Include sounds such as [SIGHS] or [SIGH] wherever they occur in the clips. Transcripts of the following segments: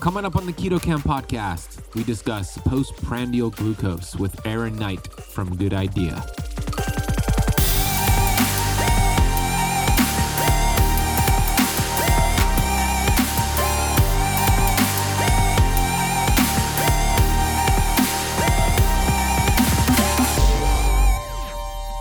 Coming up on the Keto Kamp podcast, we discuss postprandial glucose with Eryn Knight from Good Idea.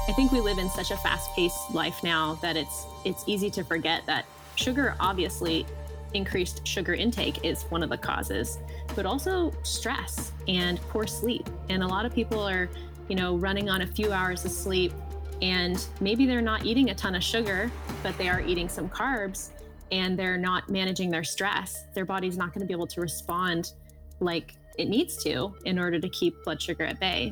I think we live in such a fast-paced life now that it's it's easy to forget that sugar obviously increased sugar intake is one of the causes, but also stress and poor sleep. And a lot of people are, you know, running on a few hours of sleep and maybe they're not eating a ton of sugar, but they are eating some carbs and they're not managing their stress. Their body's not going to be able to respond like it needs to in order to keep blood sugar at bay.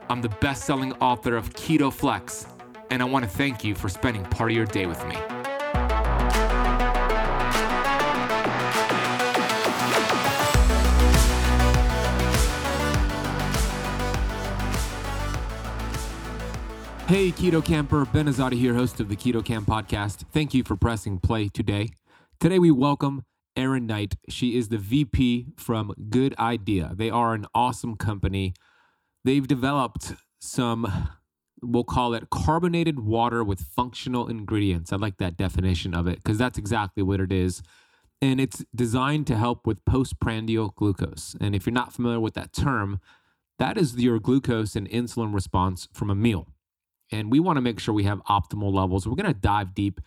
I'm the best selling author of Keto Flex, and I want to thank you for spending part of your day with me. Hey, Keto Kamper, Ben Azadi here, host of the Keto Kamp podcast. Thank you for pressing play today. Today, we welcome Eryn Knight. She is the VP from Good Idea. They are an awesome company. They've developed some, we'll call it carbonated water with functional ingredients. I like that definition of it because that's exactly what it is. And it's designed to help with postprandial glucose. And if you're not familiar with that term, that is your glucose and insulin response from a meal. And we want to make sure we have optimal levels. We're going to dive deep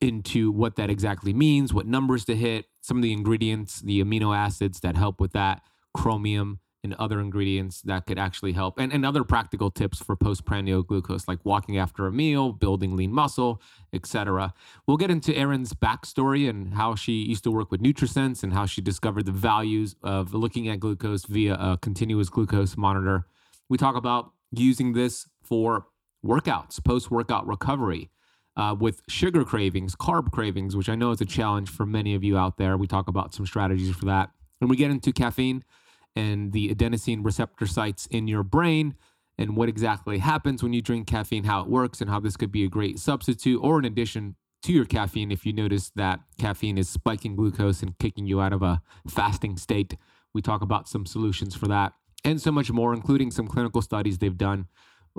into what that exactly means, what numbers to hit, some of the ingredients, the amino acids that help with that, chromium, and other ingredients that could actually help, and, and other practical tips for postprandial glucose, like walking after a meal, building lean muscle, etc. We'll get into Eryn's backstory and how she used to work with NutriSense and how she discovered the values of looking at glucose via a continuous glucose monitor. We talk about using this for workouts, post workout recovery. Uh, with sugar cravings, carb cravings, which I know is a challenge for many of you out there. We talk about some strategies for that. And we get into caffeine and the adenosine receptor sites in your brain and what exactly happens when you drink caffeine, how it works, and how this could be a great substitute or an addition to your caffeine if you notice that caffeine is spiking glucose and kicking you out of a fasting state. We talk about some solutions for that and so much more, including some clinical studies they've done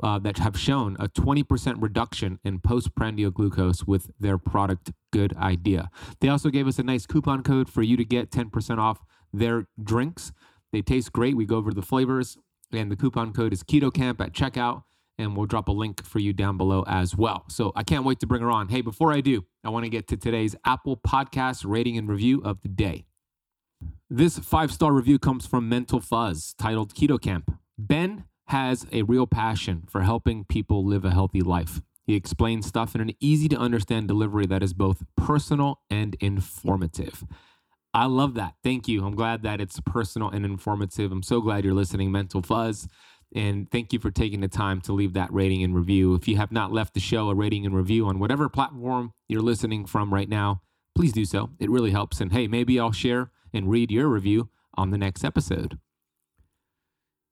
uh, that have shown a 20% reduction in postprandial glucose with their product Good Idea. They also gave us a nice coupon code for you to get 10% off their drinks. They taste great. We go over the flavors, and the coupon code is KetoKamp at checkout, and we'll drop a link for you down below as well. So I can't wait to bring her on. Hey, before I do, I want to get to today's Apple Podcast rating and review of the day. This five star review comes from Mental Fuzz titled Keto Kamp. Ben has a real passion for helping people live a healthy life. He explains stuff in an easy to understand delivery that is both personal and informative. I love that. Thank you. I'm glad that it's personal and informative. I'm so glad you're listening, Mental Fuzz. And thank you for taking the time to leave that rating and review. If you have not left the show a rating and review on whatever platform you're listening from right now, please do so. It really helps. And hey, maybe I'll share and read your review on the next episode.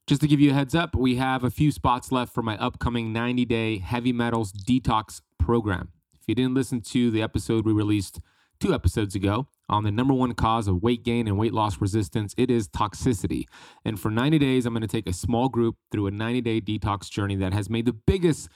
Just to give you a heads up, we have a few spots left for my upcoming 90 day heavy metals detox program. If you didn't listen to the episode we released two episodes ago on the number one cause of weight gain and weight loss resistance, it is toxicity. And for 90 days, I'm going to take a small group through a 90 day detox journey that has made the biggest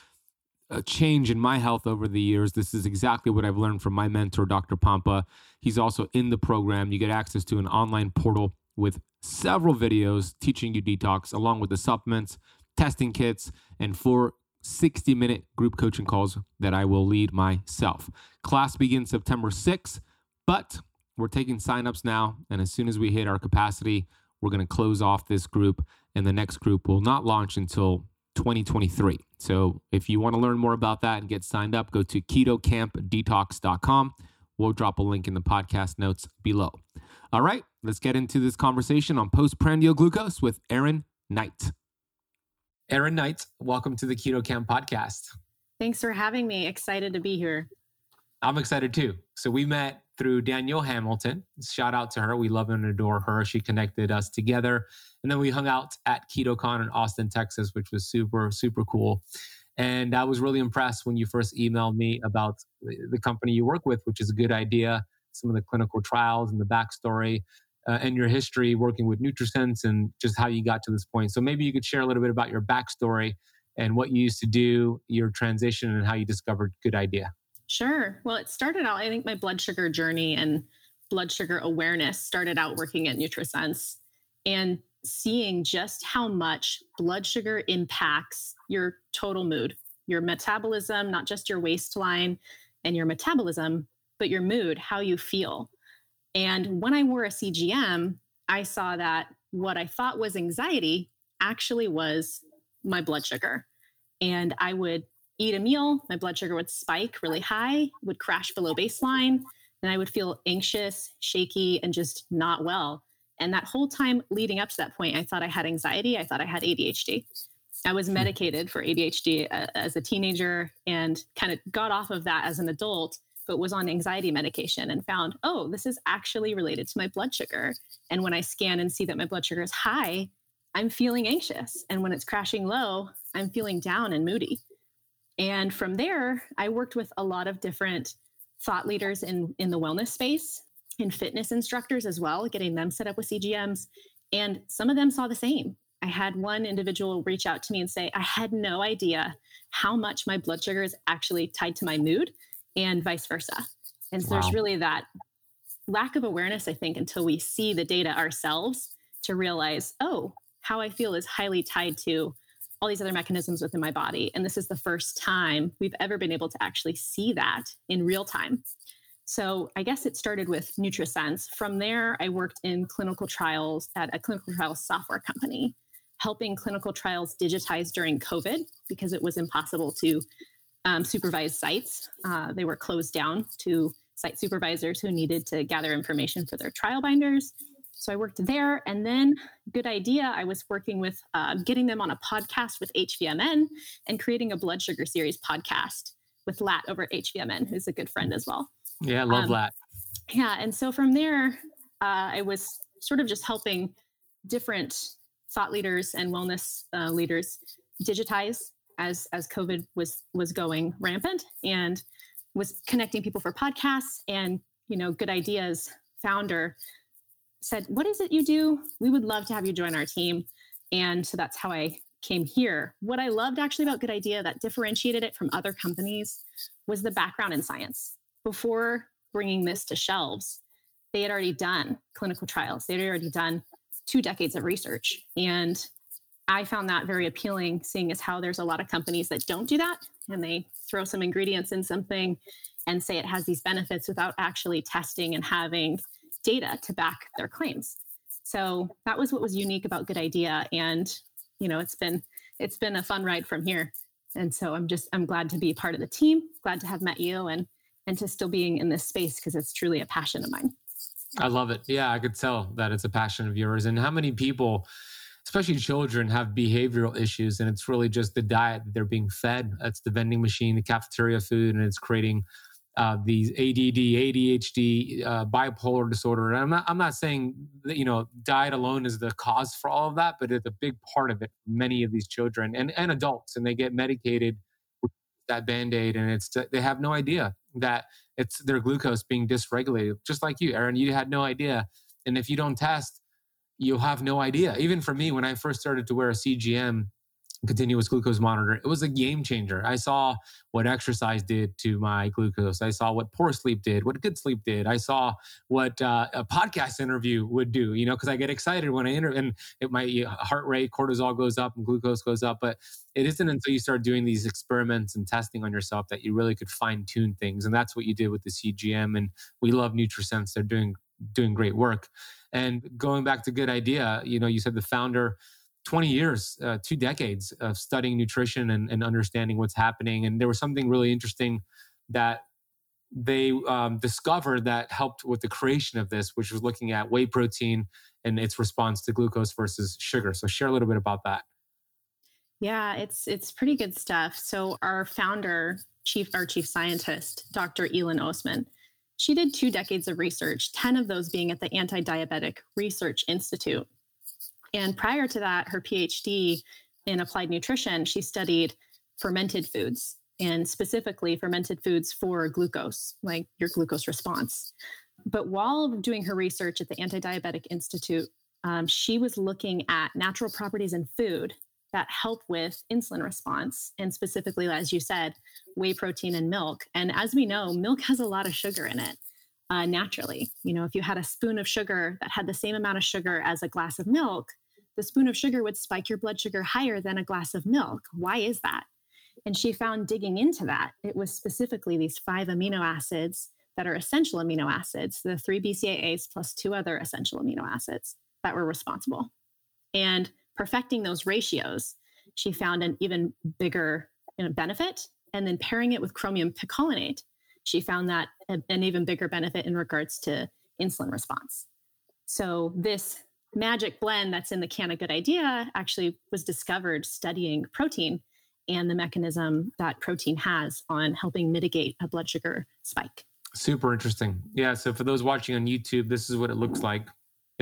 uh, change in my health over the years. This is exactly what I've learned from my mentor, Dr. Pompa. He's also in the program. You get access to an online portal with several videos teaching you detox, along with the supplements, testing kits, and four 60 minute group coaching calls that I will lead myself. Class begins September 6th, but we're taking signups now. And as soon as we hit our capacity, we're going to close off this group, and the next group will not launch until 2023. So if you want to learn more about that and get signed up, go to ketokampdetox.com. We'll drop a link in the podcast notes below. All right, let's get into this conversation on postprandial glucose with Eryn Knight. Eryn Knight, welcome to the Keto Kamp podcast. Thanks for having me. Excited to be here. I'm excited too. So we met through Danielle Hamilton. Shout out to her. We love and adore her. She connected us together. And then we hung out at KetoCon in Austin, Texas, which was super, super cool. And I was really impressed when you first emailed me about the company you work with, which is a good idea, some of the clinical trials and the backstory. Uh, and your history working with NutriSense and just how you got to this point. So maybe you could share a little bit about your backstory and what you used to do, your transition, and how you discovered Good Idea. Sure. Well, it started out, I think my blood sugar journey and blood sugar awareness started out working at NutriSense and seeing just how much blood sugar impacts your total mood, your metabolism, not just your waistline and your metabolism, but your mood, how you feel. And when I wore a CGM, I saw that what I thought was anxiety actually was my blood sugar. And I would eat a meal, my blood sugar would spike really high, would crash below baseline, and I would feel anxious, shaky, and just not well. And that whole time leading up to that point, I thought I had anxiety. I thought I had ADHD. I was hmm. medicated for ADHD uh, as a teenager and kind of got off of that as an adult, but was on anxiety medication and found, oh, this is actually related to my blood sugar. And when I scan and see that my blood sugar is high, I'm feeling anxious. And when it's crashing low, I'm feeling down and moody. And from there, I worked with a lot of different thought leaders in, in the wellness space and fitness instructors as well, getting them set up with CGMs. And some of them saw the same. I had one individual reach out to me and say, I had no idea how much my blood sugar is actually tied to my mood and vice versa. And so wow. there's really that lack of awareness, I think, until we see the data ourselves to realize, oh, how I feel is highly tied to all these other mechanisms within my body. And this is the first time we've ever been able to actually see that in real time. So I guess it started with NutriSense. From there, I worked in clinical trials at a clinical trials software company, helping clinical trials digitize during COVID because it was impossible to um, supervise sites. Uh, they were closed down to site supervisors who needed to gather information for their trial binders. So I worked there. And then, good idea, I was working with uh, getting them on a podcast with HVMN and creating a blood sugar series podcast with Lat over HVMN, who's a good friend as well. Yeah, I love um, Lat. Yeah. And so from there, uh, I was sort of just helping different thought leaders and wellness uh, leaders digitize as as COVID was was going rampant and was connecting people for podcasts and you know good ideas founder said, What is it you do? We would love to have you join our team. And so that's how I came here. What I loved actually about Good Idea that differentiated it from other companies was the background in science. Before bringing this to shelves, they had already done clinical trials, they had already done two decades of research. And I found that very appealing, seeing as how there's a lot of companies that don't do that and they throw some ingredients in something and say it has these benefits without actually testing and having data to back their claims. So that was what was unique about Good Idea, and you know, it's been it's been a fun ride from here. And so I'm just I'm glad to be part of the team, glad to have met you, and and to still being in this space because it's truly a passion of mine. I love it. Yeah, I could tell that it's a passion of yours. And how many people, especially children, have behavioral issues, and it's really just the diet that they're being fed. That's the vending machine, the cafeteria food, and it's creating uh, these ADD, ADHD, uh, bipolar disorder. And I'm not, I'm not saying that, you know, diet alone is the cause for all of that, but it's a big part of it for many of these children and, and adults. And they get medicated with that band aid, and it's, they have no idea that it's their glucose being dysregulated. Just like you, Eryn. you had no idea. And if you don't test, you'll have no idea. Even for me, when I first started to wear a CGM, continuous glucose monitor. It was a game changer. I saw what exercise did to my glucose. I saw what poor sleep did, what good sleep did. I saw what uh, a podcast interview would do, you know, because I get excited when I interview and it, my heart rate, cortisol goes up and glucose goes up. But it isn't until you start doing these experiments and testing on yourself that you really could fine tune things. And that's what you did with the CGM. And we love NutriSense. They're doing doing great work. And going back to good idea, you know, you said the founder 20 years, uh, two decades of studying nutrition and, and, understanding what's happening. And there was something really interesting that they um, discovered that helped with the creation of this, which was looking at whey protein and its response to glucose versus sugar. So share a little bit about that. Yeah, it's it's pretty good stuff. So our founder, chief our chief scientist, Dr. Elin Ostman, she did two decades of research, 10 of those being at the Anti-Diabetic Research Institute. And prior to that, her PhD in applied nutrition, she studied fermented foods and specifically fermented foods for glucose, like your glucose response. But while doing her research at the Anti Diabetic Institute, um, she was looking at natural properties in food that help with insulin response, and specifically, as you said, whey protein and milk. And as we know, milk has a lot of sugar in it uh, naturally. You know, if you had a spoon of sugar that had the same amount of sugar as a glass of milk, the spoon of sugar would spike your blood sugar higher than a glass of milk. Why is that? And she found digging into that, it was specifically these five amino acids that are essential amino acids, the three BCAAs plus two other essential amino acids that were responsible. And perfecting those ratios, she found an even bigger you know, benefit. And then pairing it with chromium picolinate, she found that an even bigger benefit in regards to insulin response. So this magic blend that's in the can of good idea actually was discovered studying protein and the mechanism that protein has on helping mitigate a blood sugar spike. Super interesting. Yeah. So for those watching on YouTube, this is what it looks like.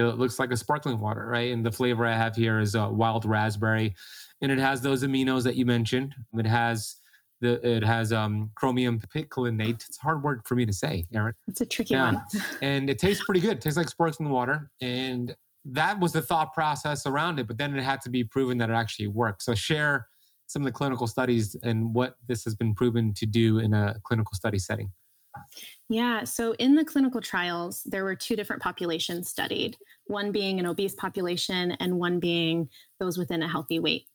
It looks like a sparkling water, right? And the flavor I have here is a wild raspberry, and it has those aminos that you mentioned. It has the it has um, chromium picolinate. It's a hard word for me to say, Eryn. It's a tricky yeah. one. [LAUGHS] and it tastes pretty good. It tastes like sparkling water. And that was the thought process around it. But then it had to be proven that it actually works. So share some of the clinical studies and what this has been proven to do in a clinical study setting. Yeah, so in the clinical trials, there were two different populations studied one being an obese population and one being those within a healthy weight.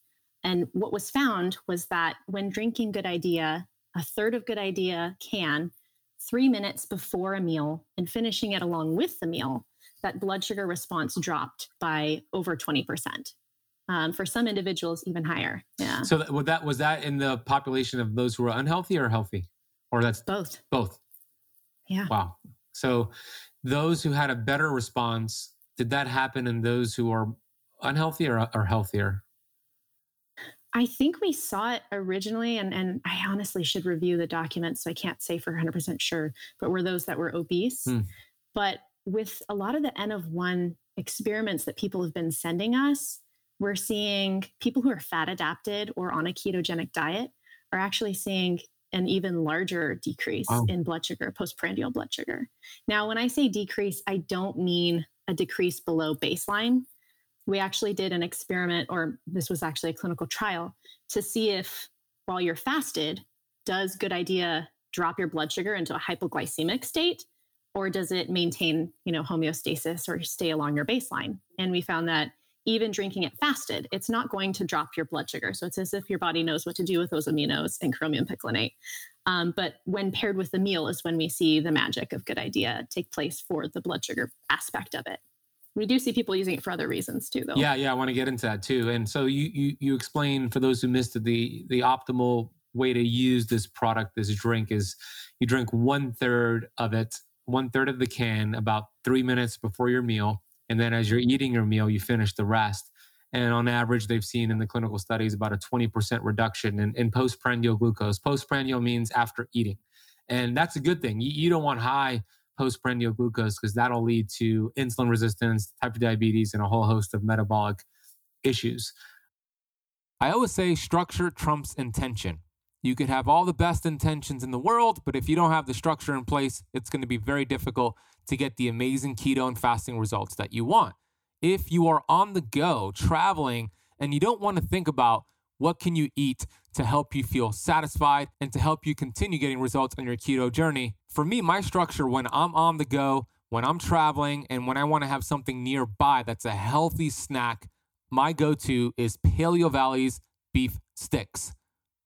And what was found was that when drinking Good Idea, a third of Good Idea can, three minutes before a meal, and finishing it along with the meal, that blood sugar response dropped by over 20% um, for some individuals even higher yeah. So that, was that was that in the population of those who were unhealthy or healthy? Or that's both. Both yeah wow so those who had a better response did that happen in those who are unhealthy or, or healthier I think we saw it originally, and, and I honestly should review the documents, so I can't say for 100% sure, but were those that were obese. Hmm. But with a lot of the N of one experiments that people have been sending us, we're seeing people who are fat adapted or on a ketogenic diet are actually seeing an even larger decrease wow. in blood sugar, postprandial blood sugar. Now, when I say decrease, I don't mean a decrease below baseline. We actually did an experiment, or this was actually a clinical trial, to see if while you're fasted, does good idea drop your blood sugar into a hypoglycemic state, or does it maintain, you know, homeostasis or stay along your baseline? And we found that even drinking it fasted, it's not going to drop your blood sugar. So it's as if your body knows what to do with those aminos and chromium picolinate. Um, but when paired with the meal is when we see the magic of good idea take place for the blood sugar aspect of it. We do see people using it for other reasons too, though. Yeah, yeah, I want to get into that too. And so you you you explain for those who missed it, the the optimal way to use this product, this drink, is you drink one third of it, one third of the can, about three minutes before your meal and then as you're eating your meal, you finish the rest. And on average, they've seen in the clinical studies about a 20% reduction in, in postprandial glucose. Postprandial means after eating. And that's a good thing. You, you don't want high postprandial glucose because that'll lead to insulin resistance, type 2 diabetes, and a whole host of metabolic issues. I always say structure trumps intention. You could have all the best intentions in the world, but if you don't have the structure in place, it's going to be very difficult to get the amazing keto and fasting results that you want. If you are on the go, traveling, and you don't want to think about what can you eat to help you feel satisfied and to help you continue getting results on your keto journey. For me, my structure when I'm on the go, when I'm traveling, and when I want to have something nearby that's a healthy snack, my go to is Paleo Valley's beef sticks.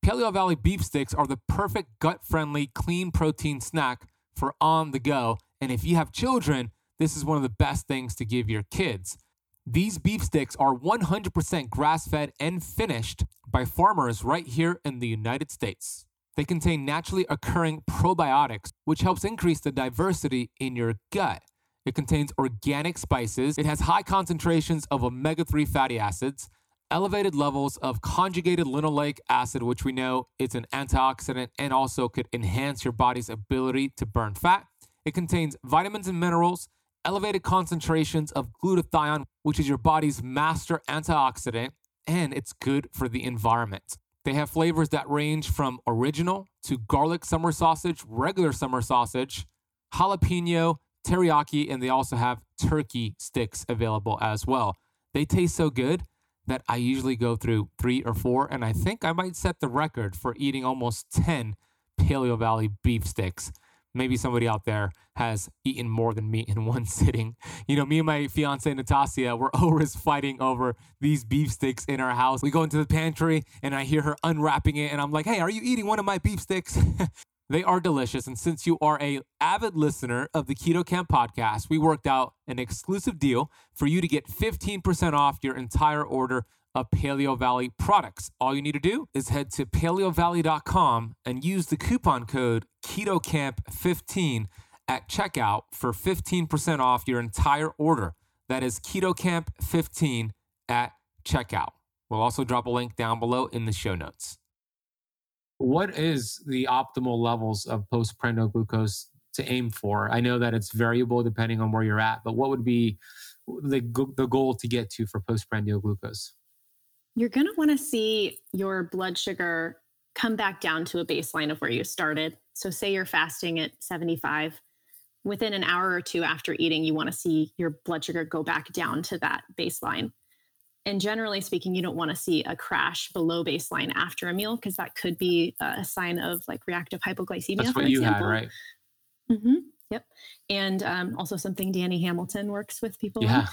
Paleo Valley beef sticks are the perfect gut friendly, clean protein snack for on the go and if you have children, this is one of the best things to give your kids. These beef sticks are 100% grass fed and finished by farmers right here in the United States. They contain naturally occurring probiotics, which helps increase the diversity in your gut. It contains organic spices. It has high concentrations of omega 3 fatty acids, elevated levels of conjugated linoleic acid, which we know is an antioxidant and also could enhance your body's ability to burn fat. It contains vitamins and minerals, elevated concentrations of glutathione, which is your body's master antioxidant, and it's good for the environment. They have flavors that range from original to garlic summer sausage, regular summer sausage, jalapeno, teriyaki, and they also have turkey sticks available as well. They taste so good that I usually go through three or four, and I think I might set the record for eating almost 10 Paleo Valley beef sticks maybe somebody out there has eaten more than me in [LAUGHS] one sitting. You know, me and my fiance Natasha, we're [LAUGHS] always fighting over these beef sticks in our house. We go into the pantry and I hear her unwrapping it and I'm like, "Hey, are you eating one of my beef sticks?" [LAUGHS] they are delicious and since you are a avid listener of the Keto Kamp podcast, we worked out an exclusive deal for you to get 15% off your entire order of Paleo Valley products. All you need to do is head to paleovalley.com and use the coupon code KetoKamp15 at checkout for 15% off your entire order. That is KetoKamp15 at checkout. We'll also drop a link down below in the show notes. What is the optimal levels of postprandial glucose to aim for? I know that it's variable depending on where you're at, but what would be the, the goal to get to for postprandial glucose? you're going to want to see your blood sugar come back down to a baseline of where you started. So, say you're fasting at 75. Within an hour or two after eating, you want to see your blood sugar go back down to that baseline. And generally speaking, you don't want to see a crash below baseline after a meal because that could be a sign of like reactive hypoglycemia. That's what you had, right? Mm-hmm. Yep. And um, also something Danny Hamilton works with people yeah. on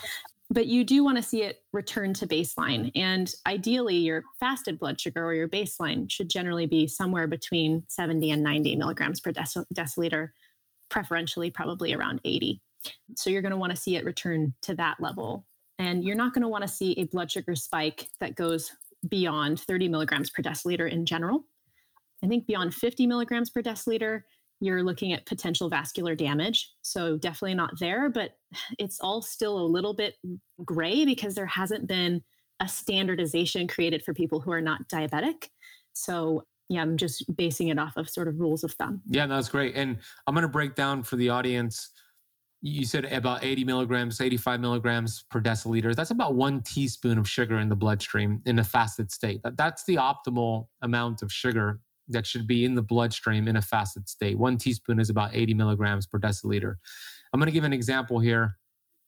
but you do want to see it return to baseline. And ideally, your fasted blood sugar or your baseline should generally be somewhere between 70 and 90 milligrams per deci- deciliter, preferentially, probably around 80. So you're going to want to see it return to that level. And you're not going to want to see a blood sugar spike that goes beyond 30 milligrams per deciliter in general. I think beyond 50 milligrams per deciliter, you're looking at potential vascular damage. So definitely not there, but it's all still a little bit gray because there hasn't been a standardization created for people who are not diabetic. So yeah, I'm just basing it off of sort of rules of thumb. Yeah, that's great. And I'm going to break down for the audience. You said about 80 milligrams, 85 milligrams per deciliter. That's about one teaspoon of sugar in the bloodstream in a fasted state. That's the optimal amount of sugar that should be in the bloodstream in a fasted state. One teaspoon is about 80 milligrams per deciliter. I'm going to give an example here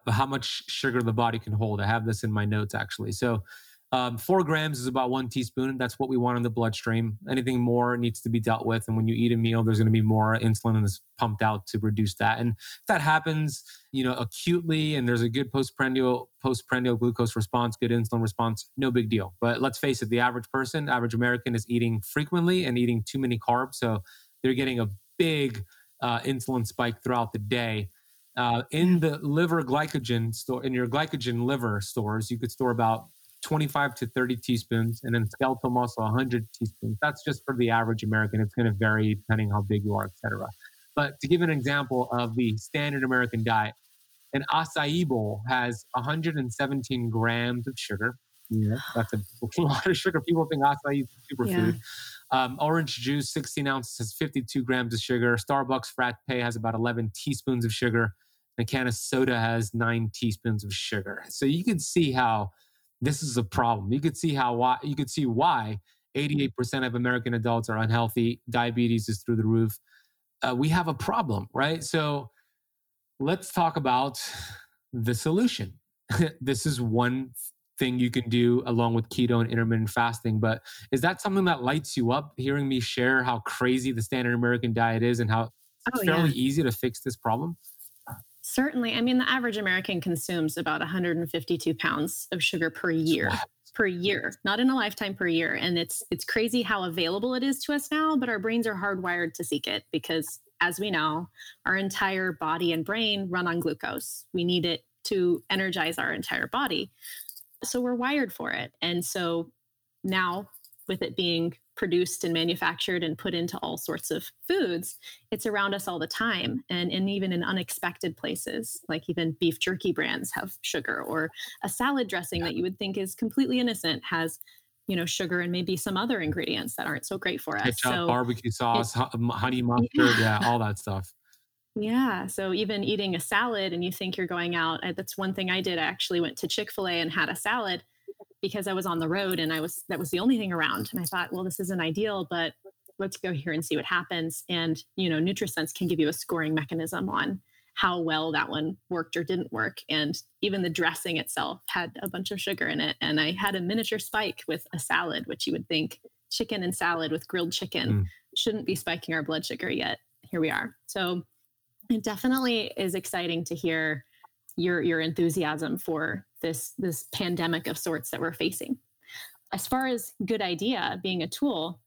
of how much sugar the body can hold. I have this in my notes actually. So um, four grams is about one teaspoon. That's what we want in the bloodstream. Anything more needs to be dealt with. And when you eat a meal, there's going to be more insulin that's pumped out to reduce that. And if that happens, you know, acutely, and there's a good postprandial postprandial glucose response, good insulin response, no big deal. But let's face it, the average person, average American, is eating frequently and eating too many carbs, so they're getting a big uh, insulin spike throughout the day. Uh, in the liver glycogen store, in your glycogen liver stores, you could store about 25 to 30 teaspoons, and then skeletal muscle 100 teaspoons. That's just for the average American. It's going to vary depending how big you are, etc. But to give an example of the standard American diet, an acai bowl has 117 grams of sugar. Yeah, that's a [LAUGHS] lot of sugar. People think acai is superfood. Yeah. Um, orange juice, 16 ounces, has 52 grams of sugar. Starbucks frappe has about 11 teaspoons of sugar. And a can of soda has nine teaspoons of sugar. So you can see how this is a problem. You could see how why you could see why 88% of American adults are unhealthy. Diabetes is through the roof. Uh, we have a problem, right? So let's talk about the solution. [LAUGHS] this is one thing you can do along with keto and intermittent fasting. But is that something that lights you up hearing me share how crazy the standard American diet is and how oh, fairly yeah. easy to fix this problem? Certainly. I mean, the average American consumes about 152 pounds of sugar per year. Per year, not in a lifetime per year. And it's it's crazy how available it is to us now, but our brains are hardwired to seek it because as we know, our entire body and brain run on glucose. We need it to energize our entire body. So we're wired for it. And so now, with it being produced and manufactured and put into all sorts of foods, it's around us all the time. And, and even in unexpected places, like even beef jerky brands have sugar, or a salad dressing that you would think is completely innocent has you know sugar and maybe some other ingredients that aren't so great for us. Ketchup, so barbecue sauce, honey [LAUGHS] mustard, yeah. yeah, all that stuff. Yeah. So even eating a salad and you think you're going out, that's one thing I did. I actually went to Chick fil A and had a salad because I was on the road and I was, that was the only thing around. And I thought, well, this isn't ideal, but let's go here and see what happens. And, you know, NutriSense can give you a scoring mechanism on how well that one worked or didn't work. And even the dressing itself had a bunch of sugar in it. And I had a miniature spike with a salad, which you would think chicken and salad with grilled chicken mm. shouldn't be spiking our blood sugar yet. Here we are. So it definitely is exciting to hear your your enthusiasm for this this pandemic of sorts that we're facing. As far as good idea being a tool,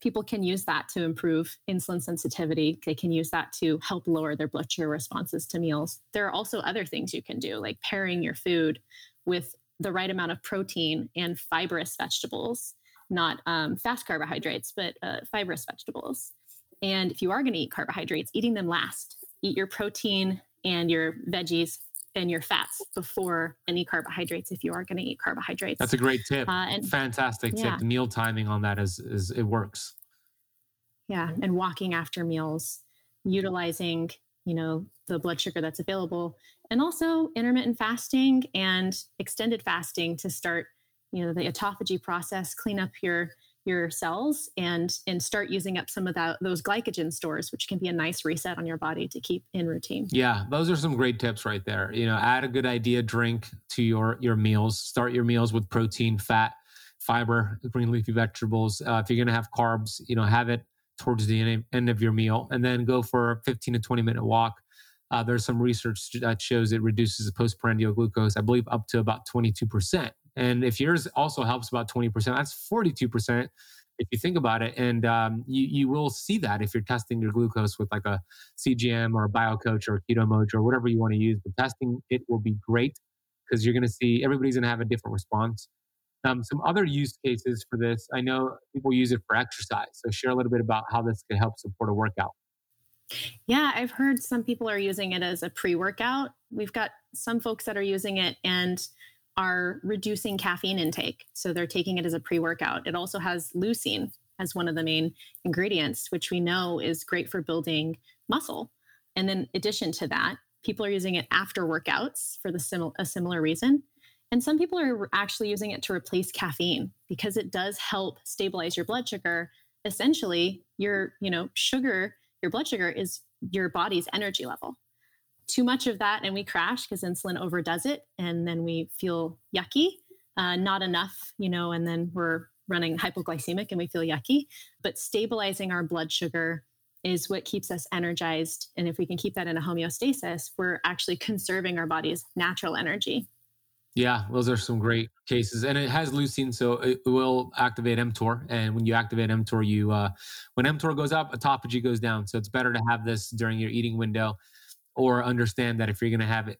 people can use that to improve insulin sensitivity. They can use that to help lower their blood sugar responses to meals. There are also other things you can do, like pairing your food with the right amount of protein and fibrous vegetables, not um, fast carbohydrates, but uh, fibrous vegetables. And if you are going to eat carbohydrates, eating them last eat your protein and your veggies and your fats before any carbohydrates if you are going to eat carbohydrates. That's a great tip. Uh, and, Fantastic yeah. tip. The meal timing on that is is it works. Yeah, and walking after meals, utilizing, you know, the blood sugar that's available and also intermittent fasting and extended fasting to start, you know, the autophagy process, clean up your your cells and and start using up some of that those glycogen stores which can be a nice reset on your body to keep in routine. Yeah those are some great tips right there. You know add a good idea drink to your your meals. Start your meals with protein fat fiber green leafy vegetables. Uh, if you're going to have carbs you know have it towards the end of your meal and then go for a 15 to 20 minute walk. Uh, there's some research that shows it reduces the postprandial glucose i believe up to about 22% and if yours also helps about 20%, that's 42% if you think about it. And um, you, you will see that if you're testing your glucose with like a CGM or a BioCoach or a Keto or whatever you want to use. But testing it will be great because you're going to see everybody's going to have a different response. Um, some other use cases for this, I know people use it for exercise. So share a little bit about how this can help support a workout. Yeah, I've heard some people are using it as a pre workout. We've got some folks that are using it and are reducing caffeine intake. So they're taking it as a pre workout. It also has leucine as one of the main ingredients, which we know is great for building muscle. And then, in addition to that, people are using it after workouts for the sim- a similar reason. And some people are actually using it to replace caffeine because it does help stabilize your blood sugar. Essentially, your you know sugar, your blood sugar is your body's energy level too much of that and we crash because insulin overdoes it and then we feel yucky uh, not enough you know and then we're running hypoglycemic and we feel yucky. But stabilizing our blood sugar is what keeps us energized. And if we can keep that in a homeostasis we're actually conserving our body's natural energy. Yeah, those are some great cases, and it has leucine, so it will activate mTOR. And when you activate mTOR, you uh, when mTOR goes up, autophagy goes down. So it's better to have this during your eating window or understand that if you're going to have it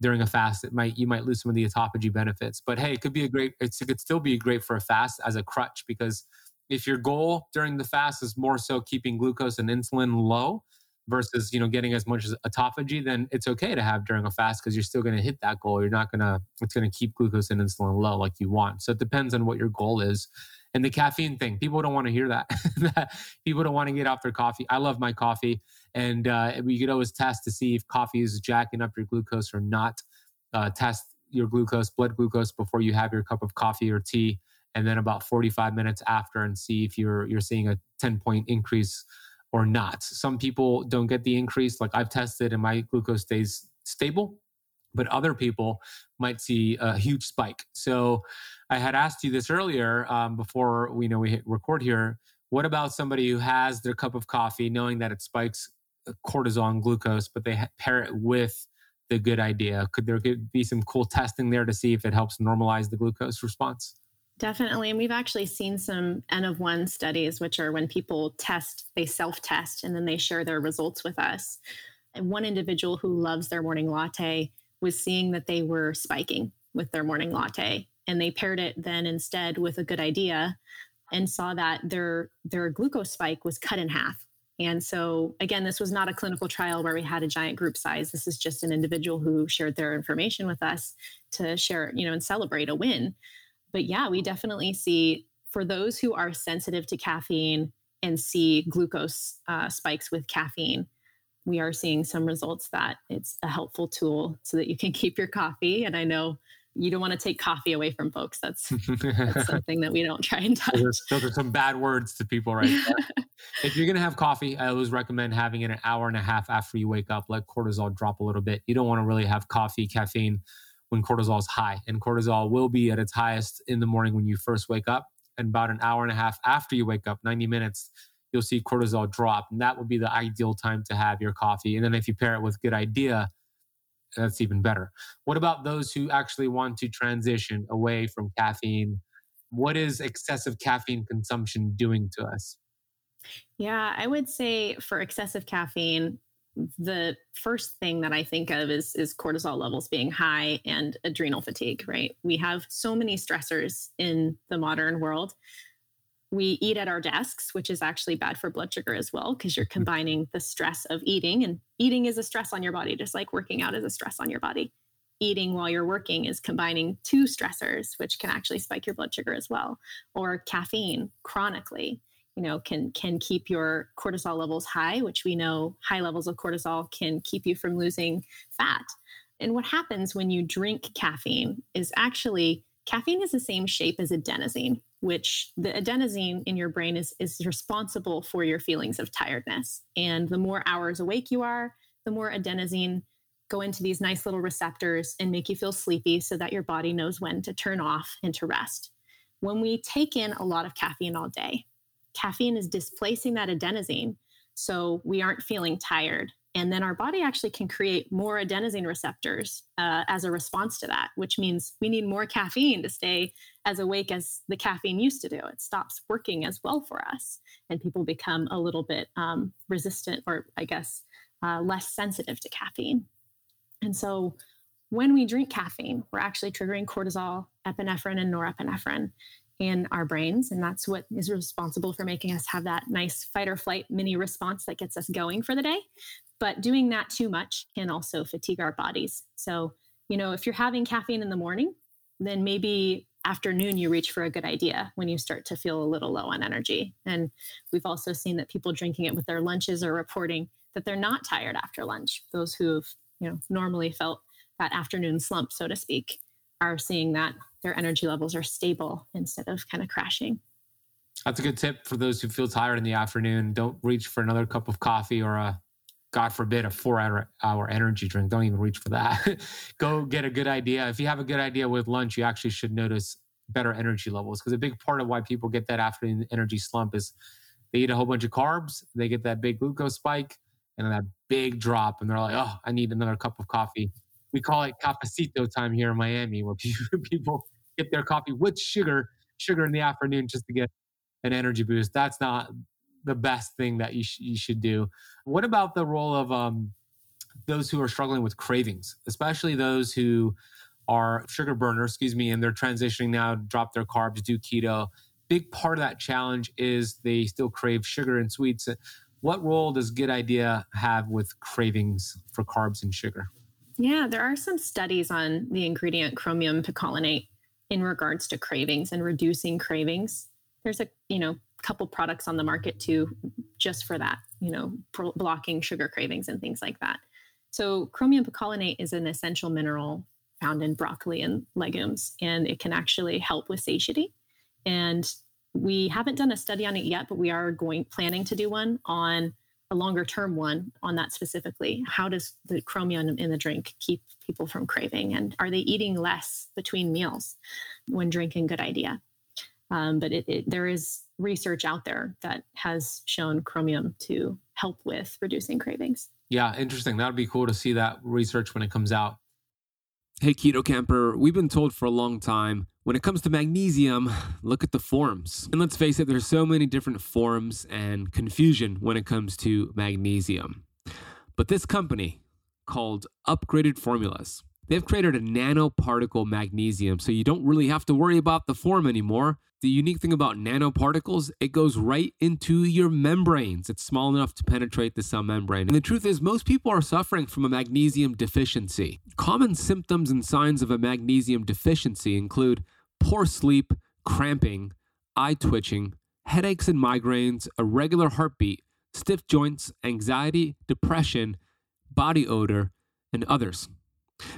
during a fast, it might you might lose some of the autophagy benefits. But hey, it could be a great. it could still be great for a fast as a crutch because if your goal during the fast is more so keeping glucose and insulin low versus you know getting as much as autophagy, then it's okay to have during a fast because you're still going to hit that goal. You're not gonna it's going to keep glucose and insulin low like you want. So it depends on what your goal is. And the caffeine thing, people don't want to hear [LAUGHS] that. people don't want to get off their coffee. I love my coffee. And uh, could always test to see if coffee is jacking up your glucose or not. Uh, test your glucose, blood glucose, before you have your cup of coffee or tea, and then about 45 minutes after, and see if you're you're seeing a 10 point increase or not. Some people don't get the increase, like I've tested, and my glucose stays stable. But other people might see a huge spike. So I had asked you this earlier um, before we know we record here. What about somebody who has their cup of coffee, knowing that it spikes cortisol and glucose, but they pair it with the good idea? Could there be some cool testing there to see if it helps normalize the glucose response? Definitely. And we've actually seen some N of one studies, which are when people test, they self test, and then they share their results with us. And one individual who loves their morning latte was seeing that they were spiking with their morning latte. And they paired it then instead with a good idea and saw that their their glucose spike was cut in half. And so again, this was not a clinical trial where we had a giant group size. This is just an individual who shared their information with us to share, you know, and celebrate a win. But yeah, we definitely see for those who are sensitive to caffeine and see glucose uh, spikes with caffeine, we are seeing some results that it's a helpful tool so that you can [LAUGHS] keep your coffee. And I know you don't want to take coffee away from folks. That's, [LAUGHS] that's something that we don't try and [LAUGHS] touch. Those, those are some bad words to people right [LAUGHS] if you're going to have coffee, I always recommend having it an hour and a half after you wake up. Let cortisol drop a little bit. You don't want to really have coffee, caffeine when cortisol is high. And cortisol will be at its highest in the morning when you first wake up. And about an hour and a half after you wake up, 90 minutes, you'll see cortisol drop. And that would be the ideal time to have your coffee. And then if you pair it with good idea, that's even better. What about those who actually want to transition away from caffeine? What is excessive caffeine consumption doing to us? Yeah, I would say for excessive caffeine, the first thing that I think of is is cortisol levels being high and adrenal fatigue, right? We have so many stressors in the modern world. We eat at our desks, which is actually bad for blood sugar as well, because you're mm-hmm. combining the stress of eating, and eating is a stress on your body, just like working out is a stress on your body. Eating while you're working is combining two stressors, which can actually spike your blood sugar as well, or caffeine chronically you know can can keep your cortisol levels high which we know high levels of cortisol can keep you from losing fat and what happens when you drink caffeine is actually caffeine is the same shape as adenosine which the adenosine in your brain is is responsible for your feelings of tiredness and the more hours awake you are the more adenosine go into these nice little receptors and make you feel sleepy so that your body knows when to turn off and to rest when we take in a lot of caffeine all day caffeine is displacing that adenosine. So we aren't feeling tired. And then our body actually can create more adenosine receptors uh, as a response to that, which means we need more caffeine to stay as awake as the caffeine used to do. It stops working as well for us. And people become a little bit um, resistant or, I guess, uh, less sensitive to caffeine. And so when we drink caffeine, we're actually triggering cortisol, epinephrine, and norepinephrine in our brains. And that's what is responsible for making us have that nice fight or flight mini response that gets us going for the day. But doing that too much can also fatigue our bodies. So, you know, if you're having caffeine in the morning, then maybe afternoon you reach for a good idea when you start to feel a little low on energy. And we've also seen that people drinking it with their lunches are reporting that they're not tired after lunch. Those who have, you know, normally felt that afternoon slump, so to speak, are seeing that their energy levels are stable instead of kind of crashing. That's a good tip for those who feel tired in the afternoon. Don't reach for another cup of coffee or a, God forbid, a four hour, hour energy drink. Don't even reach for that. [LAUGHS] Go get a good idea. If you have a good idea with lunch, you actually should notice better energy levels because a big part of why people get that afternoon energy slump is they eat a whole bunch of carbs, they get that big glucose spike, and then that big drop, and they're like, oh, I need another cup of coffee we call it cafecito time here in Miami, where [LAUGHS] people get their coffee with sugar, sugar in the afternoon just to get an energy boost. That's not the best thing that you, sh- you should do. What about the role of um, those who are struggling with cravings, especially those who are sugar burners, excuse me, and they're transitioning now, drop their carbs, do keto. Big part of that challenge is they still crave sugar and sweets. What role does Good Idea have with cravings for carbs and sugar? Yeah, there are some studies on the ingredient chromium picolinate in regards to cravings and reducing cravings. There's a, you know, couple products on the market too just for that, you know, pro- blocking sugar cravings and things like that. So chromium picolinate is an essential mineral found in broccoli and legumes and it can actually help with satiety. And we haven't done a study on it yet, but we are going planning to do one on a longer term one on that specifically. How does the chromium in the drink keep people from craving? And are they eating less between meals when drinking? Good idea. Um, but it, it, there is research out there that has shown chromium to help with reducing cravings. Yeah, interesting. That would be cool to see that research when it comes out. Hey, Keto Kamper, we've been told for a long time when it comes to magnesium, [SIGHS] look at the forms. And let's face it, there's so many different forms and confusion when it comes to magnesium. But this company called Upgraded Formulas, They've created a nanoparticle magnesium, so you don't really have to worry about the form anymore. The unique thing about nanoparticles, it goes right into your membranes. It's small enough to penetrate the cell membrane. And the truth is, most people are suffering from a magnesium deficiency. Common symptoms and signs of a magnesium deficiency include poor sleep, cramping, eye twitching, headaches and migraines, irregular heartbeat, stiff joints, anxiety, depression, body odor, and others.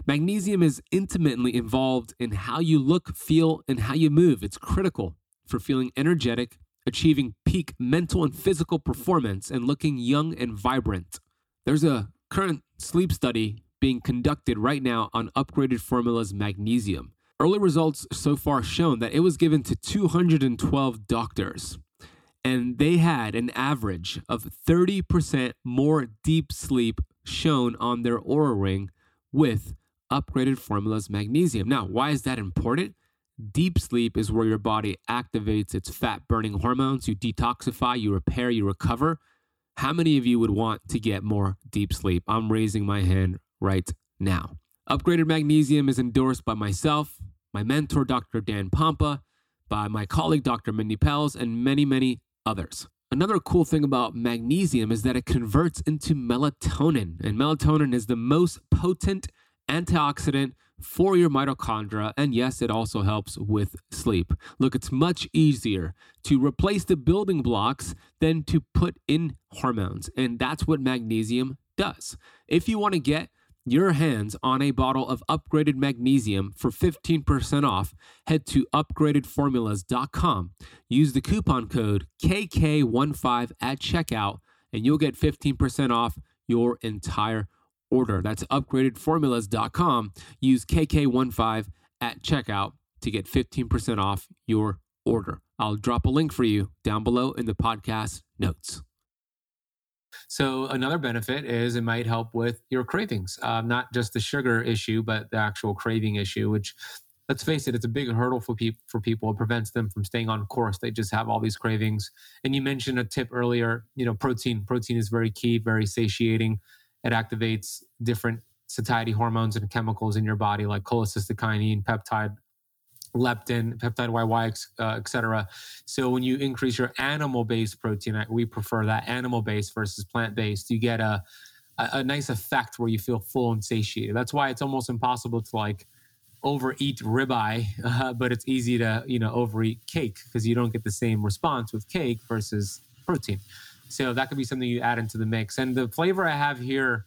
Magnesium is intimately involved in how you look, feel, and how you move. It's critical for feeling energetic, achieving peak mental and physical performance, and looking young and vibrant. There's a current sleep study being conducted right now on upgraded formulas magnesium. Early results so far shown that it was given to 212 doctors, and they had an average of 30% more deep sleep shown on their Oura ring with upgraded formulas magnesium. Now, why is that important? Deep sleep is where your body activates its fat burning hormones. You detoxify, you repair, you recover. How many of you would want to get more deep sleep? I'm raising my hand right now. Upgraded magnesium is endorsed by myself, my mentor, Dr. Dan Pompa, by my colleague, Dr. Mindy Pelz, and many, many others. Another cool thing about magnesium is that it converts into melatonin, and melatonin is the most potent antioxidant for your mitochondria. And yes, it also helps with sleep. Look, it's much easier to replace the building blocks than to put in hormones. And that's what magnesium does. If you want to get your hands on a bottle of upgraded magnesium for 15% off, head to upgradedformulas.com. Use the coupon code KK15 at checkout, and you'll get 15% off your entire order. That's upgradedformulas.com. Use KK15 at checkout to get 15% off your order. I'll drop a link for you down below in the podcast notes. So another benefit is it might help with your cravings, um, not just the sugar issue, but the actual craving issue. Which, let's face it, it's a big hurdle for people. For people, it prevents them from staying on course. They just have all these cravings. And you mentioned a tip earlier. You know, protein. Protein is very key, very satiating. It activates different satiety hormones and chemicals in your body, like cholecystokinin, peptide leptin, peptide YY, uh, etc. So when you increase your animal-based protein, we prefer that animal-based versus plant-based. You get a, a, a nice effect where you feel full and satiated. That's why it's almost impossible to like overeat ribeye, [LAUGHS] uh, but it's easy to you know overeat cake because you don't get the same response with cake versus protein. So that could be something you add into the mix. And the flavor I have here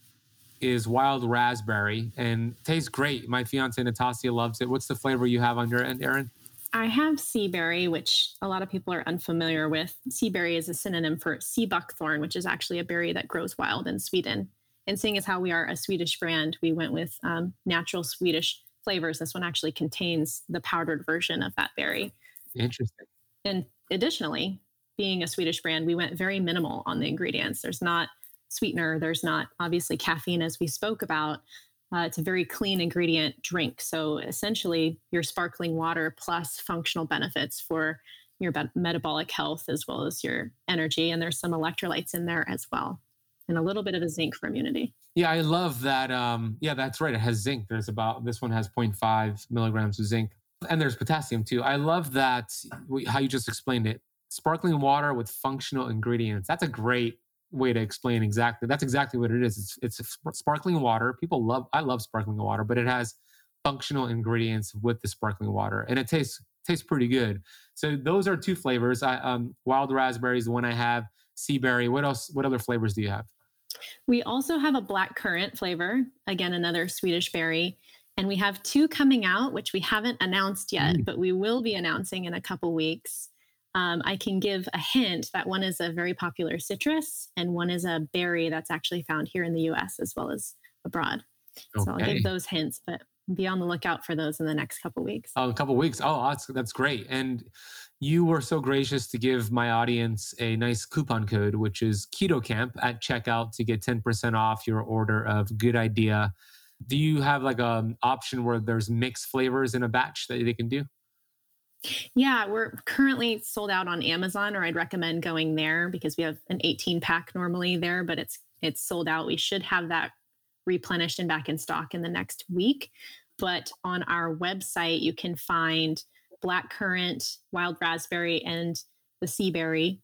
is wild raspberry and tastes great. My fiance Natasha loves it. What's the flavor you have on your end, Eryn? I have sea berry, which a lot of people are unfamiliar with. Sea berry is a synonym for sea buckthorn, which is actually a berry that grows wild in Sweden. And seeing as how we are a Swedish brand, we went with um, natural Swedish flavors. This one actually contains the powdered version of that berry. Interesting. And additionally, being a Swedish brand, we went very minimal on the ingredients. There's not sweetener. There's not obviously caffeine, as we spoke about. Uh, it's a very clean ingredient drink. So essentially, your sparkling water plus functional benefits for your be- metabolic health as well as your energy. And there's some electrolytes in there as well, and a little bit of a zinc for immunity. Yeah, I love that. Um, yeah, that's right. It has zinc. There's about this one has 0.5 milligrams of zinc, and there's potassium too. I love that how you just explained it. Sparkling water with functional ingredients. That's a great way to explain exactly. That's exactly what it is. It's it's sparkling water. People love. I love sparkling water, but it has functional ingredients with the sparkling water, and it tastes tastes pretty good. So those are two flavors. I, um, wild raspberry is the one I have. Sea berry. What else? What other flavors do you have? We also have a black currant flavor. Again, another Swedish berry. And we have two coming out, which we haven't announced yet, mm. but we will be announcing in a couple weeks um, I can give a hint that one is a very popular citrus and one is a berry that's actually found here in the US as well as abroad. Okay. So I'll give those hints, but be on the lookout for those in the next couple weeks. Oh, a couple weeks. Oh, that's that's great. And you were so gracious to give my audience a nice coupon code, which is Keto Kamp at checkout to get 10% off your order of Good Idea. Do you have like an option where there's mixed flavors in a batch that they can do? Yeah, we're currently sold out on Amazon, or I'd recommend going there because we have an 18 pack normally there, but it's it's sold out. We should have that replenished and back in stock in the next week. But on our website, you can find black currant, wild raspberry, and the sea berry.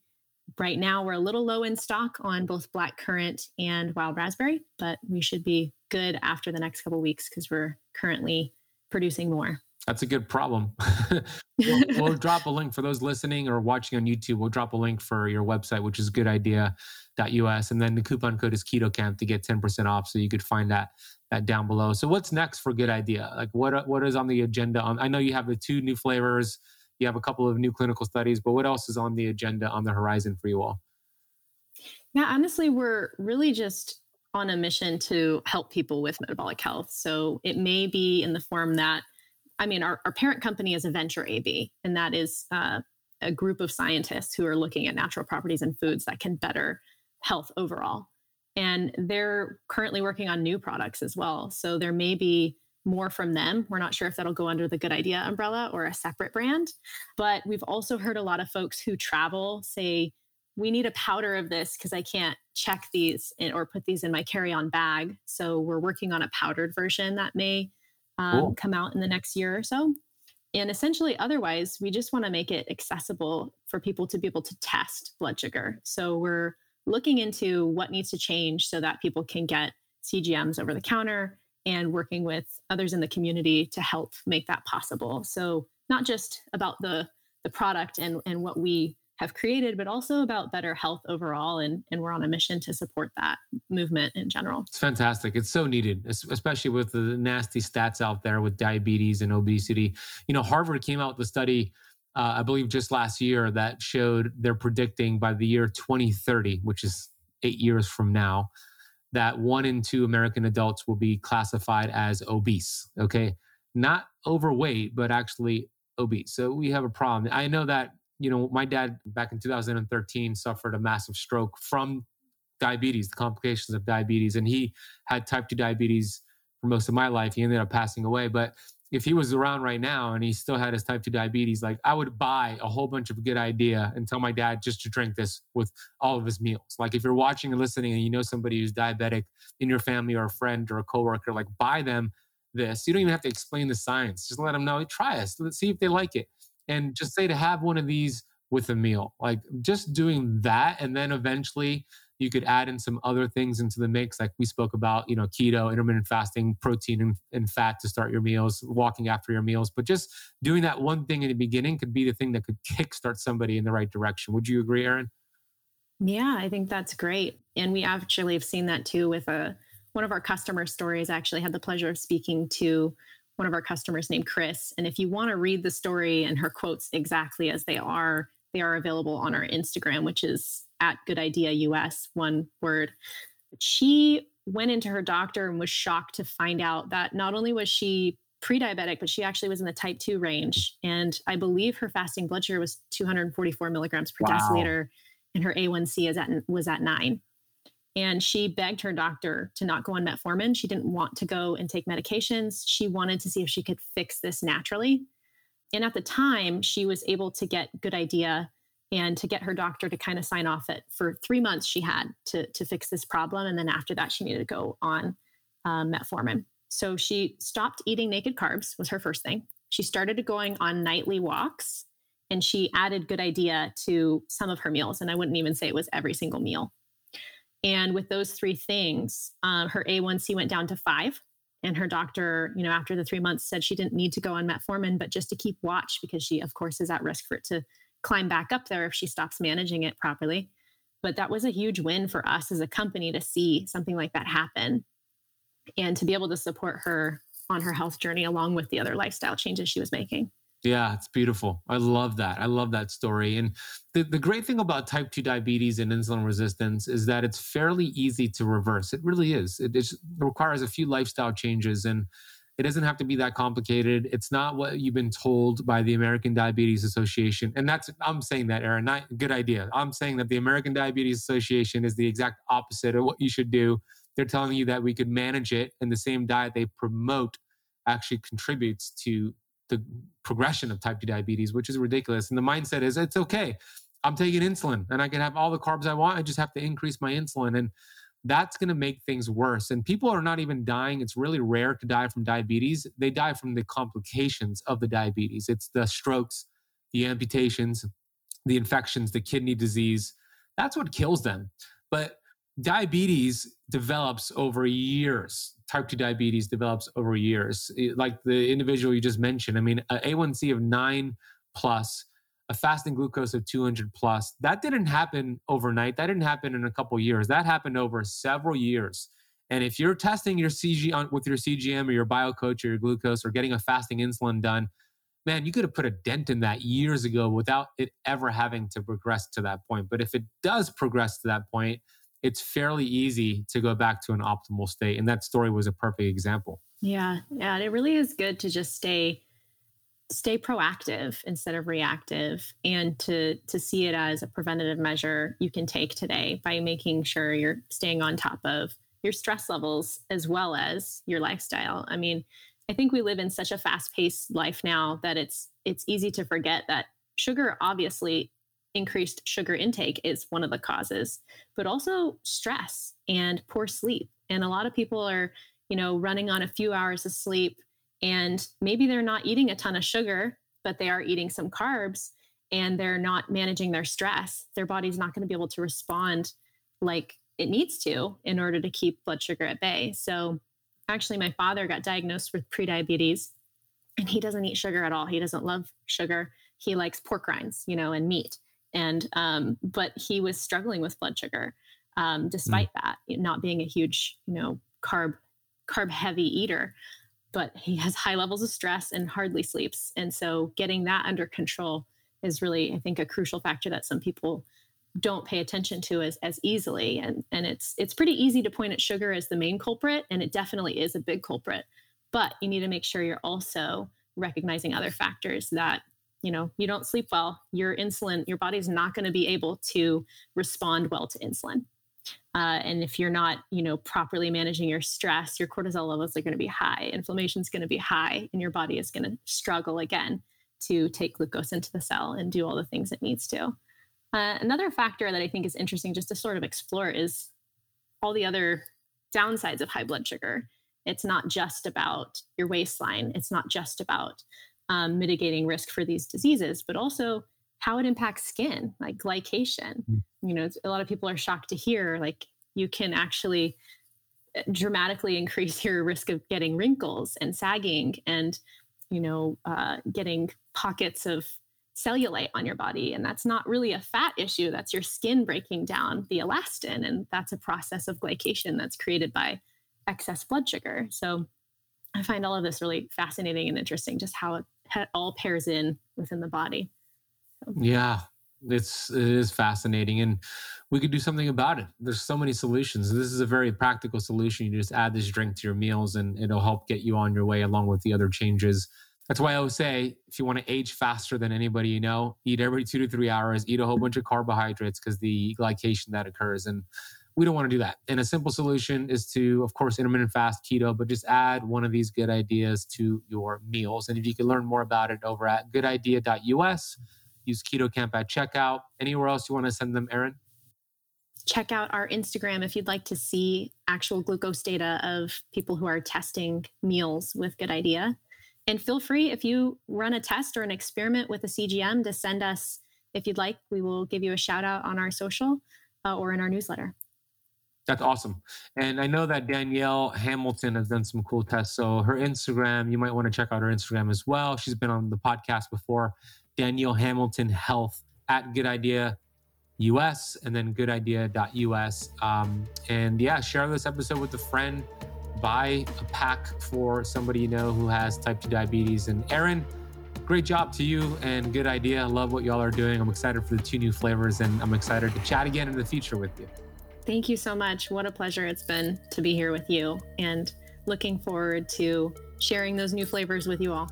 Right now, we're a little low in stock on both black currant and wild raspberry, but we should be good after the next couple weeks because we're currently producing more. That's a good problem. [LAUGHS] we'll, we'll, [LAUGHS] drop a link for those listening or watching on YouTube. We'll drop a link for your website, which is goodidea.us. And then the coupon code is KetoKamp to get 10% off. So you could find that that down below. So what's next for Good Idea? Like what what is on the agenda? On, I know you have the two new flavors. You have a couple of new clinical studies, but what else is on the agenda on the horizon for you all? Yeah, honestly, we're really just on a mission to help people with metabolic health. So it may be in the form that I mean, our, our parent company is Aventure AB, and that is uh, a group of scientists who are looking at natural properties in foods that can better health overall. And they're currently working on new products as well. So there may be more from them. We're not sure if that'll go under the Good Idea umbrella or a separate brand. But we've also heard a lot of folks who travel say, we need a powder of this because I can't check these in, or put these in my carry on bag. So we're working on a powdered version that may um, cool. come out in the next year or so. And essentially, otherwise, we just want to make it accessible for people to be able to test blood sugar. So we're looking into what needs to change so that people can get CGMs over the counter and working with others in the community to help make that possible. So not just about the the product and, and what we have created, but also about better health overall. And, and we're on a mission to support that movement in general. It's fantastic. It's so needed, especially with the nasty stats out there with diabetes and obesity. You know, Harvard came out with a study, uh, I believe just last year, that showed they're predicting by the year 2030, which is eight years from now, that one in two American adults will be classified as obese. Okay. Not overweight, but actually obese. So we have a problem. I know that you know, my dad back in 2013 suffered a massive stroke from diabetes, the complications of diabetes, and he had type 2 diabetes for most of my life. He ended up passing away. But if he was around right now and he still had his type 2 diabetes, like I would buy a whole bunch of good idea and tell my dad just to drink this with all of his meals. Like if you're watching and listening and you know somebody who's diabetic in your family or a friend or a coworker, like buy them this. You don't even have to explain the science. Just let them know, try us. Let's see if they like it and just say to have one of these with a meal. Like just doing that, and then eventually you could add in some other things into the mix, like we spoke about, you know, keto, intermittent fasting, protein and, and fat to start your meals, walking after your meals. But just doing that one thing in the beginning could be the thing that could kickstart somebody in the right direction. Would you agree, Eryn? Yeah, I think that's great. And we actually have seen that too with a one of our customer stories. I actually had the pleasure of speaking to one of our customers named Chris. And if you want to read the story and her quotes exactly as they are, they are available on our Instagram, which is at Good Idea US, one word. She went into her doctor and was shocked to find out that not only was she pre-diabetic, but she actually was in the type 2 range. And I believe her fasting blood sugar was 244 milligrams per wow. deciliter, and her A1C is at was at nine. And she begged her doctor to not go on metformin. She didn't want to go and take medications. She wanted to see if she could fix this naturally. And at the time, she was able to get good idea and to get her doctor to kind of sign off it for three months she had to, to fix this problem. And then after that, she needed to go on um, metformin. So she stopped eating naked carbs was her first thing. She started going on nightly walks and she added good idea to some of her meals. And I wouldn't even say it was every single meal. And with those three things, um, her A1C went down to five. And her doctor, you know, after the three months said she didn't need to go on metformin, but just to keep watch because she, of course, is at risk for it to climb back up there if she stops managing it properly. But that was a huge win for us as a company to see something like that happen and to be able to support her on her health journey along with the other lifestyle changes she was making. Yeah, it's beautiful. I love that. I love that story. And the, the great thing about type 2 diabetes and insulin resistance is that it's fairly easy to reverse. It really is. It, it requires a few lifestyle changes and it doesn't have to be that complicated. It's not what you've been told by the American Diabetes Association. And that's, I'm saying that, Eryn, not good idea. I'm saying that the American Diabetes Association is the exact opposite of what you should do. They're telling you that we could manage it and the same diet they promote actually contributes to the progression of type 2 diabetes, which is ridiculous. And the mindset is it's okay. I'm taking insulin and I can have all the carbs I want. I just have to increase my insulin. And that's going to make things worse. And people are not even dying. It's really rare to die from diabetes. They die from the complications of the diabetes. It's the strokes, the amputations, the infections, the kidney disease. That's what kills them. But diabetes develops over years. Type 2 diabetes develops over years. Like the individual you just mentioned, I mean, A1C of nine plus a fasting glucose of 200 plus. That didn't happen overnight. That didn't happen in a couple years. That happened over several years. And if you're testing your CG on, with your CGM or your biocoach or your glucose or getting a fasting insulin done, man, you could have put a dent in that years ago without it ever having to progress to that point. But if it does progress to that point, it's fairly easy to go back to an optimal state. And that story was a perfect example. Yeah. Yeah. It really is good to just stay stay proactive instead of reactive and to to see it as a preventative measure you can take today by making sure you're staying on top of your stress levels as well as your lifestyle i mean i think we live in such a fast-paced life now that it's it's easy to forget that sugar obviously increased sugar intake is one of the causes but also stress and poor sleep and a lot of people are you know running on a few hours of sleep and maybe they're not eating a ton of sugar, but they are eating some carbs and they're not managing their stress. Their body's not going to be able to respond like it needs to in order to keep blood sugar at bay. So, actually, my father got diagnosed with prediabetes and he doesn't eat sugar at all. He doesn't love sugar. He likes pork rinds, you know, and meat. And, um, but he was struggling with blood sugar um, despite mm. that, not being a huge, you know, carb carb heavy eater but he has high levels of stress and hardly sleeps. And so getting that under control is really, I think, a crucial factor that some people don't pay attention to as, as easily. And, and it's it's pretty easy to point at sugar as the main culprit, and it definitely is a big culprit. But you need to make sure you're also recognizing other factors that you know you don't sleep well your insulin your body's not going to be able to respond well to insulin uh, and if you're not, you know, properly managing your stress, your cortisol levels are going to be high. Inflammation is going to be high, and your body is going to struggle again to take glucose into the cell and do all the things it needs to. Uh, another factor that I think is interesting just to sort of explore is all the other downsides of high blood sugar. It's not just about your waistline. It's not just about um, mitigating risk for these diseases, but also how it impacts skin, like glycation. Mm. You know, a lot of people are shocked to hear like you can actually eh, dramatically [LAUGHS] increase your risk of getting wrinkles and sagging and you know uh, getting pockets of cellulite on your body and that's not really a fat issue that's your skin breaking down the elastin and that's a process of glycation that's created by excess blood sugar so i find all of this really fascinating and interesting just how it all pairs in within the body yeah, it's it is fascinating, and we could do something about it. There's so many solutions. This is a very practical solution. You just add this drink to your meals, and it'll help get you on your way along with the other changes. That's why I always say, if you want to age faster than anybody you know, eat every two to three hours, eat a whole bunch of carbohydrates because the glycation that occurs and we don't want to do that. And a simple solution is to, of course, intermittent fast, keto, but just add one of these good ideas to your meals. And if you can learn more about it over at goodidea.us, Use Keto Kamp at checkout. Anywhere else you want to send them, Eryn? Check out our Instagram if you'd like to see actual glucose data of people who are testing meals with Good Idea. And feel free if you run a test or an experiment with a CGM to send us if you'd like. We will give you a shout out on our social uh, or in our newsletter. That's awesome. And I know that Danielle Hamilton has done some cool tests. So her Instagram, you might want to check out her Instagram as well. She's been on the podcast before. Danielle Hamilton Health at Good Idea US and then goodidea.us. Um, and yeah, share this episode with a friend. Buy a pack for somebody you know who has type 2 diabetes. And Eryn, great job to you and good idea. I love what y'all are doing. I'm excited for the two new flavors and I'm excited to chat again in the future with you. Thank you so much. What a pleasure it's been to be here with you and looking forward to sharing those new flavors with you all.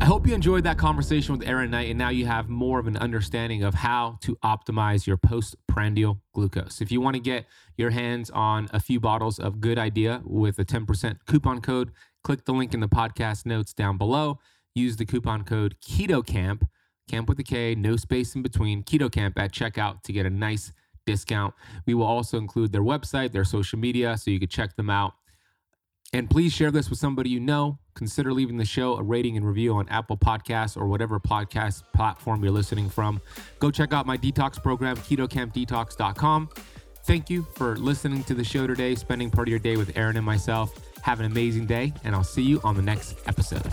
I hope you enjoyed that conversation with Eryn Knight, and now you have more of an understanding of how to optimize your postprandial glucose. If you want to get your hands on a few bottles of Good Idea with a 10% coupon code, click the link in the podcast notes down below. Use the coupon code KETOKAMP camp with a K, no space in between, Keto Kamp at checkout to get a nice discount. We will also include their website, their social media, so you can check them out. And please share this with somebody you know. Consider leaving the show a rating and review on Apple Podcasts or whatever podcast platform you're listening from. Go check out my detox program, ketokampdetox.com. Thank you for listening to the show today, spending part of your day with Eryn and myself. Have an amazing day, and I'll see you on the next episode.